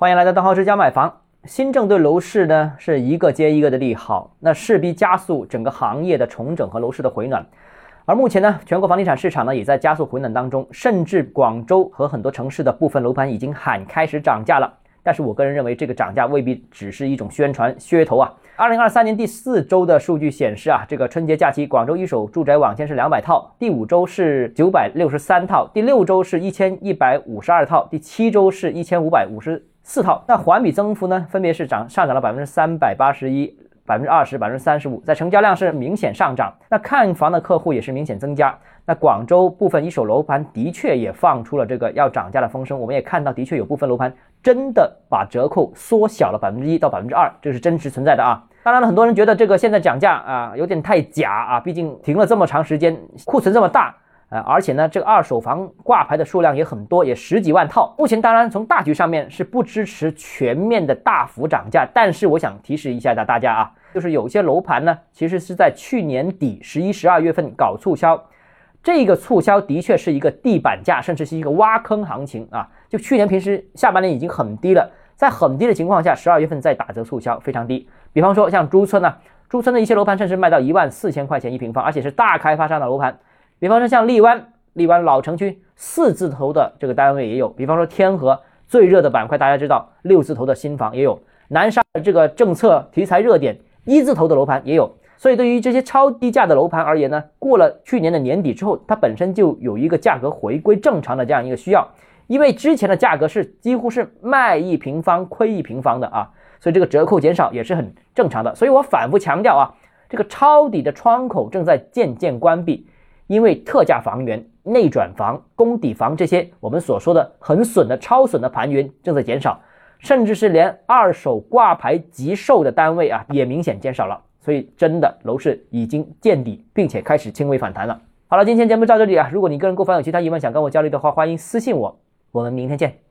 欢迎来到邓浩之家买房。新政对楼市呢是一个接一个的利好，那势必加速整个行业的重整和楼市的回暖。而目前呢，全国房地产市场呢也在加速回暖当中，甚至广州和很多城市的部分楼盘已经喊开始涨价了。但是我个人认为，这个涨价未必只是一种宣传噱头啊。二零二三年第四周的数据显示啊，这个春节假期广州一手住宅网签是两百套，第五周是九百六十三套，第六周是一千一百五十二套，第七周是一千五百五十四套。那环比增幅呢，分别是涨上涨了百分之三百八十一、百分之二十、百分之三十五，在成交量是明显上涨。那看房的客户也是明显增加。那广州部分一手楼盘的确也放出了这个要涨价的风声，我们也看到，的确有部分楼盘真的把折扣缩小了百分之一到百分之二，这是真实存在的啊。当然了，很多人觉得这个现在涨价啊有点太假啊，毕竟停了这么长时间，库存这么大呃，而且呢，这个二手房挂牌的数量也很多，也十几万套。目前当然从大局上面是不支持全面的大幅涨价，但是我想提示一下大家啊，就是有些楼盘呢，其实是在去年底十一、十二月份搞促销，这个促销的确是一个地板价，甚至是一个挖坑行情啊。就去年平时下半年已经很低了，在很低的情况下，十二月份再打折促销，非常低。比方说像珠村呢，珠村的一些楼盘甚至卖到一万四千块钱一平方，而且是大开发商的楼盘。比方说像荔湾，荔湾老城区四字头的这个单位也有。比方说天河最热的板块，大家知道六字头的新房也有。南沙的这个政策题材热点一字头的楼盘也有。所以对于这些超低价的楼盘而言呢，过了去年的年底之后，它本身就有一个价格回归正常的这样一个需要，因为之前的价格是几乎是卖一平方亏一平方的啊。所以这个折扣减少也是很正常的，所以我反复强调啊，这个抄底的窗口正在渐渐关闭，因为特价房源、内转房、公底房这些我们所说的很损的超损的盘源正在减少，甚至是连二手挂牌急售的单位啊也明显减少了，所以真的楼市已经见底，并且开始轻微反弹了。好了，今天节目到这里啊，如果你个人购房有其他疑问想跟我交流的话，欢迎私信我，我们明天见。